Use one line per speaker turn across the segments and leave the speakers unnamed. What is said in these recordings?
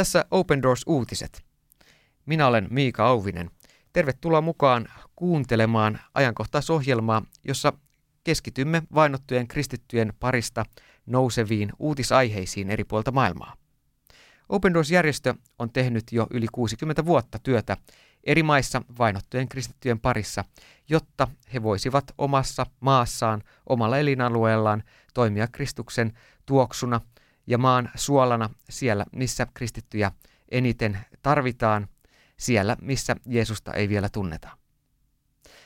Tässä Open Doors uutiset. Minä olen Miika Auvinen. Tervetuloa mukaan kuuntelemaan ajankohtaisohjelmaa, jossa keskitymme vainottujen kristittyjen parista nouseviin uutisaiheisiin eri puolta maailmaa. Open Doors-järjestö on tehnyt jo yli 60 vuotta työtä eri maissa vainottujen kristittyjen parissa, jotta he voisivat omassa maassaan, omalla elinalueellaan toimia Kristuksen tuoksuna ja maan suolana siellä, missä kristittyjä eniten tarvitaan, siellä, missä Jeesusta ei vielä tunneta.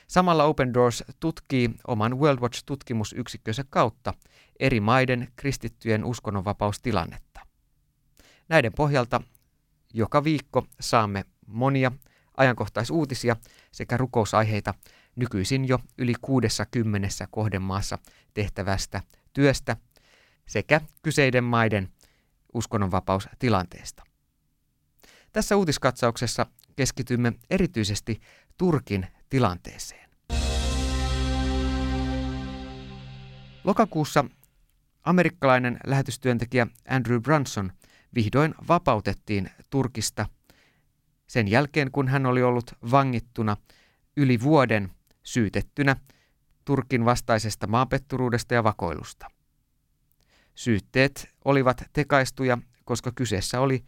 Samalla Open Doors tutkii oman World Watch-tutkimusyksikkönsä kautta eri maiden kristittyjen uskonnonvapaustilannetta. Näiden pohjalta joka viikko saamme monia ajankohtaisuutisia sekä rukousaiheita nykyisin jo yli 60 kohdemaassa tehtävästä työstä sekä kyseiden maiden uskonnonvapaustilanteesta. Tässä uutiskatsauksessa keskitymme erityisesti Turkin tilanteeseen. Lokakuussa amerikkalainen lähetystyöntekijä Andrew Brunson vihdoin vapautettiin Turkista sen jälkeen, kun hän oli ollut vangittuna yli vuoden syytettynä Turkin vastaisesta maapetturuudesta ja vakoilusta. Syytteet olivat tekaistuja, koska kyseessä oli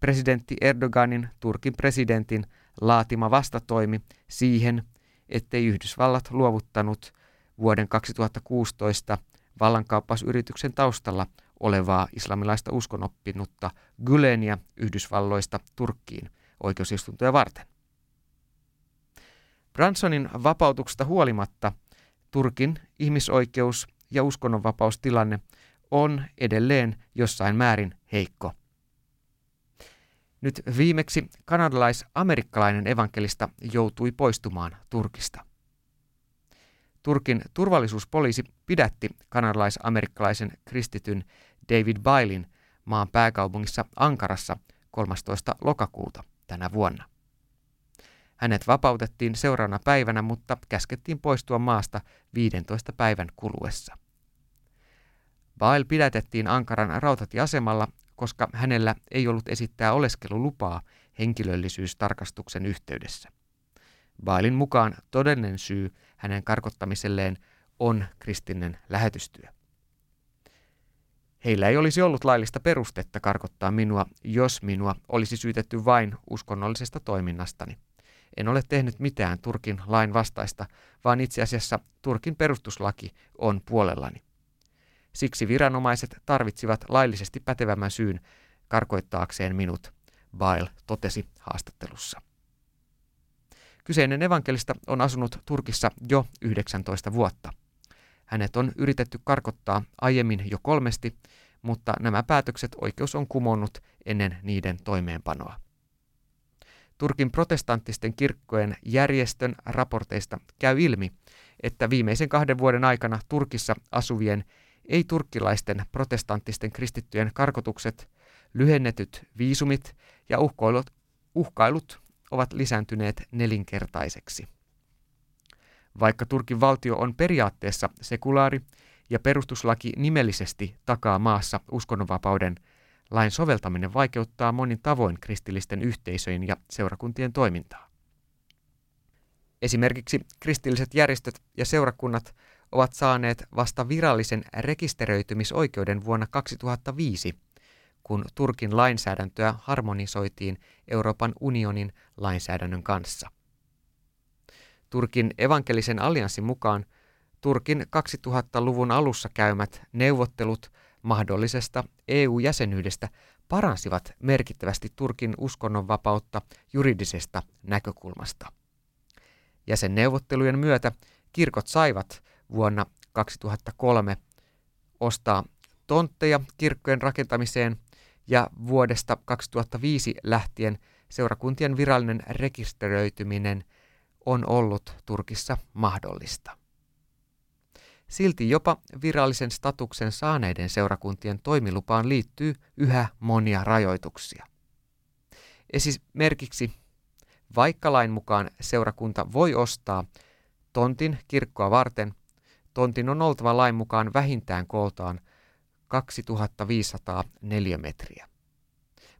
presidentti Erdoganin, Turkin presidentin, laatima vastatoimi siihen, ettei Yhdysvallat luovuttanut vuoden 2016 vallankaappausyrityksen taustalla olevaa islamilaista uskonoppinutta Güleniä Yhdysvalloista Turkkiin oikeusistuntoja varten. Bransonin vapautuksesta huolimatta Turkin ihmisoikeus- ja uskonnonvapaustilanne on edelleen jossain määrin heikko. Nyt viimeksi kanadalais-amerikkalainen evankelista joutui poistumaan Turkista. Turkin turvallisuuspoliisi pidätti kanadalais-amerikkalaisen kristityn David Bailin maan pääkaupungissa Ankarassa 13. lokakuuta tänä vuonna. Hänet vapautettiin seuraavana päivänä, mutta käskettiin poistua maasta 15 päivän kuluessa. Bail pidätettiin Ankaran rautatieasemalla, koska hänellä ei ollut esittää oleskelulupaa henkilöllisyystarkastuksen yhteydessä. Bailin mukaan todellinen syy hänen karkottamiselleen on kristinen lähetystyö. Heillä ei olisi ollut laillista perustetta karkottaa minua, jos minua olisi syytetty vain uskonnollisesta toiminnastani. En ole tehnyt mitään Turkin lain vastaista, vaan itse asiassa Turkin perustuslaki on puolellani. Siksi viranomaiset tarvitsivat laillisesti pätevämmän syyn karkoittaakseen minut, Bail totesi haastattelussa. Kyseinen evankelista on asunut Turkissa jo 19 vuotta. Hänet on yritetty karkottaa aiemmin jo kolmesti, mutta nämä päätökset oikeus on kumonnut ennen niiden toimeenpanoa. Turkin protestanttisten kirkkojen järjestön raporteista käy ilmi, että viimeisen kahden vuoden aikana Turkissa asuvien ei-turkkilaisten protestanttisten kristittyjen karkotukset, lyhennetyt viisumit ja uhkailut, uhkailut ovat lisääntyneet nelinkertaiseksi. Vaikka Turkin valtio on periaatteessa sekulaari ja perustuslaki nimellisesti takaa maassa uskonnonvapauden, lain soveltaminen vaikeuttaa monin tavoin kristillisten yhteisöjen ja seurakuntien toimintaa. Esimerkiksi kristilliset järjestöt ja seurakunnat ovat saaneet vasta virallisen rekisteröitymisoikeuden vuonna 2005, kun Turkin lainsäädäntöä harmonisoitiin Euroopan unionin lainsäädännön kanssa. Turkin evankelisen allianssin mukaan Turkin 2000-luvun alussa käymät neuvottelut mahdollisesta EU-jäsenyydestä paransivat merkittävästi Turkin uskonnonvapautta juridisesta näkökulmasta. Jäsenneuvottelujen myötä kirkot saivat vuonna 2003 ostaa tontteja kirkkojen rakentamiseen ja vuodesta 2005 lähtien seurakuntien virallinen rekisteröityminen on ollut Turkissa mahdollista. Silti jopa virallisen statuksen saaneiden seurakuntien toimilupaan liittyy yhä monia rajoituksia. Esimerkiksi vaikka lain mukaan seurakunta voi ostaa tontin kirkkoa varten, tontin on oltava lain mukaan vähintään kooltaan 2500 neliömetriä.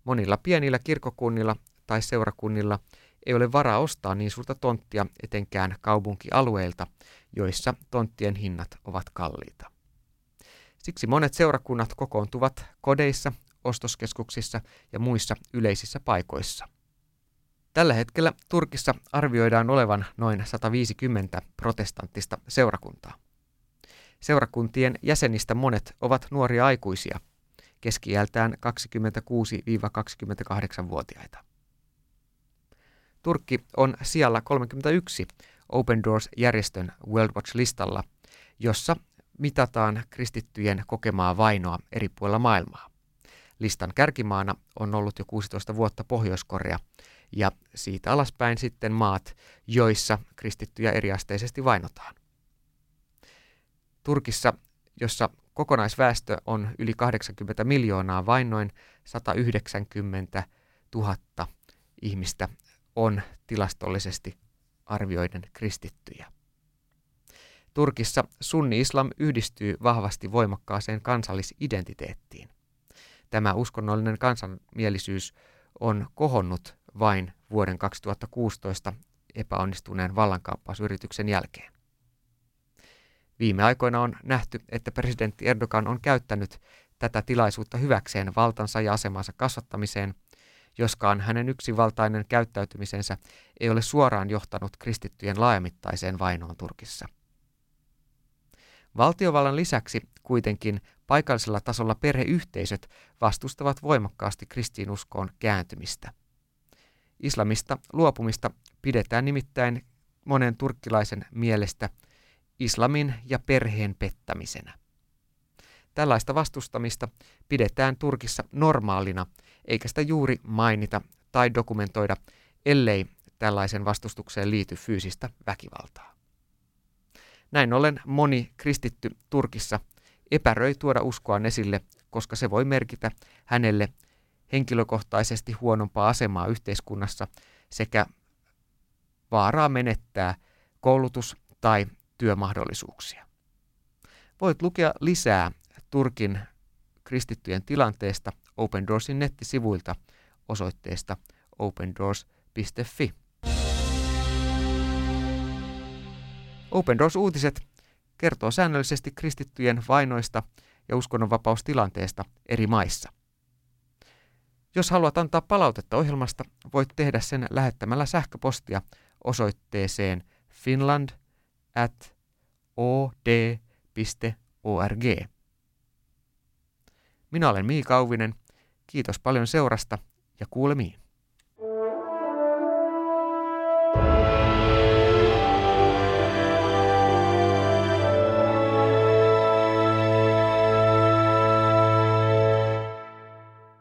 Monilla pienillä kirkokunnilla tai seurakunnilla ei ole varaa ostaa niin suurta tonttia etenkään kaupunkialueilta, joissa tonttien hinnat ovat kalliita. Siksi monet seurakunnat kokoontuvat kodeissa, ostoskeskuksissa ja muissa yleisissä paikoissa. Tällä hetkellä Turkissa arvioidaan olevan noin 150 protestanttista seurakuntaa. Seurakuntien jäsenistä monet ovat nuoria aikuisia, keskiältään 26-28-vuotiaita. Turkki on siellä 31 Open Doors-järjestön World Watch-listalla, jossa mitataan kristittyjen kokemaa vainoa eri puolilla maailmaa. Listan kärkimaana on ollut jo 16 vuotta Pohjois-Korea ja siitä alaspäin sitten maat, joissa kristittyjä eriasteisesti vainotaan. Turkissa, jossa kokonaisväestö on yli 80 miljoonaa, vain noin 190 000 ihmistä on tilastollisesti arvioiden kristittyjä. Turkissa sunni-islam yhdistyy vahvasti voimakkaaseen kansallisidentiteettiin. Tämä uskonnollinen kansanmielisyys on kohonnut vain vuoden 2016 epäonnistuneen vallankaappausyrityksen jälkeen. Viime aikoina on nähty, että presidentti Erdogan on käyttänyt tätä tilaisuutta hyväkseen valtansa ja asemansa kasvattamiseen, joskaan hänen yksivaltainen käyttäytymisensä ei ole suoraan johtanut kristittyjen laajamittaiseen vainoon Turkissa. Valtiovallan lisäksi kuitenkin paikallisella tasolla perheyhteisöt vastustavat voimakkaasti kristiinuskoon kääntymistä. Islamista luopumista pidetään nimittäin monen turkkilaisen mielestä islamin ja perheen pettämisenä. Tällaista vastustamista pidetään Turkissa normaalina, eikä sitä juuri mainita tai dokumentoida, ellei tällaisen vastustukseen liity fyysistä väkivaltaa. Näin ollen moni kristitty Turkissa epäröi tuoda uskoaan esille, koska se voi merkitä hänelle henkilökohtaisesti huonompaa asemaa yhteiskunnassa sekä vaaraa menettää koulutus- tai työmahdollisuuksia. Voit lukea lisää Turkin kristittyjen tilanteesta Open Doorsin nettisivuilta osoitteesta opendoors.fi. Open Doors-uutiset kertoo säännöllisesti kristittyjen vainoista ja uskonnonvapaustilanteesta eri maissa. Jos haluat antaa palautetta ohjelmasta, voit tehdä sen lähettämällä sähköpostia osoitteeseen finland at od.org. Minä olen Mii Kauvinen. Kiitos paljon seurasta ja kuulemiin.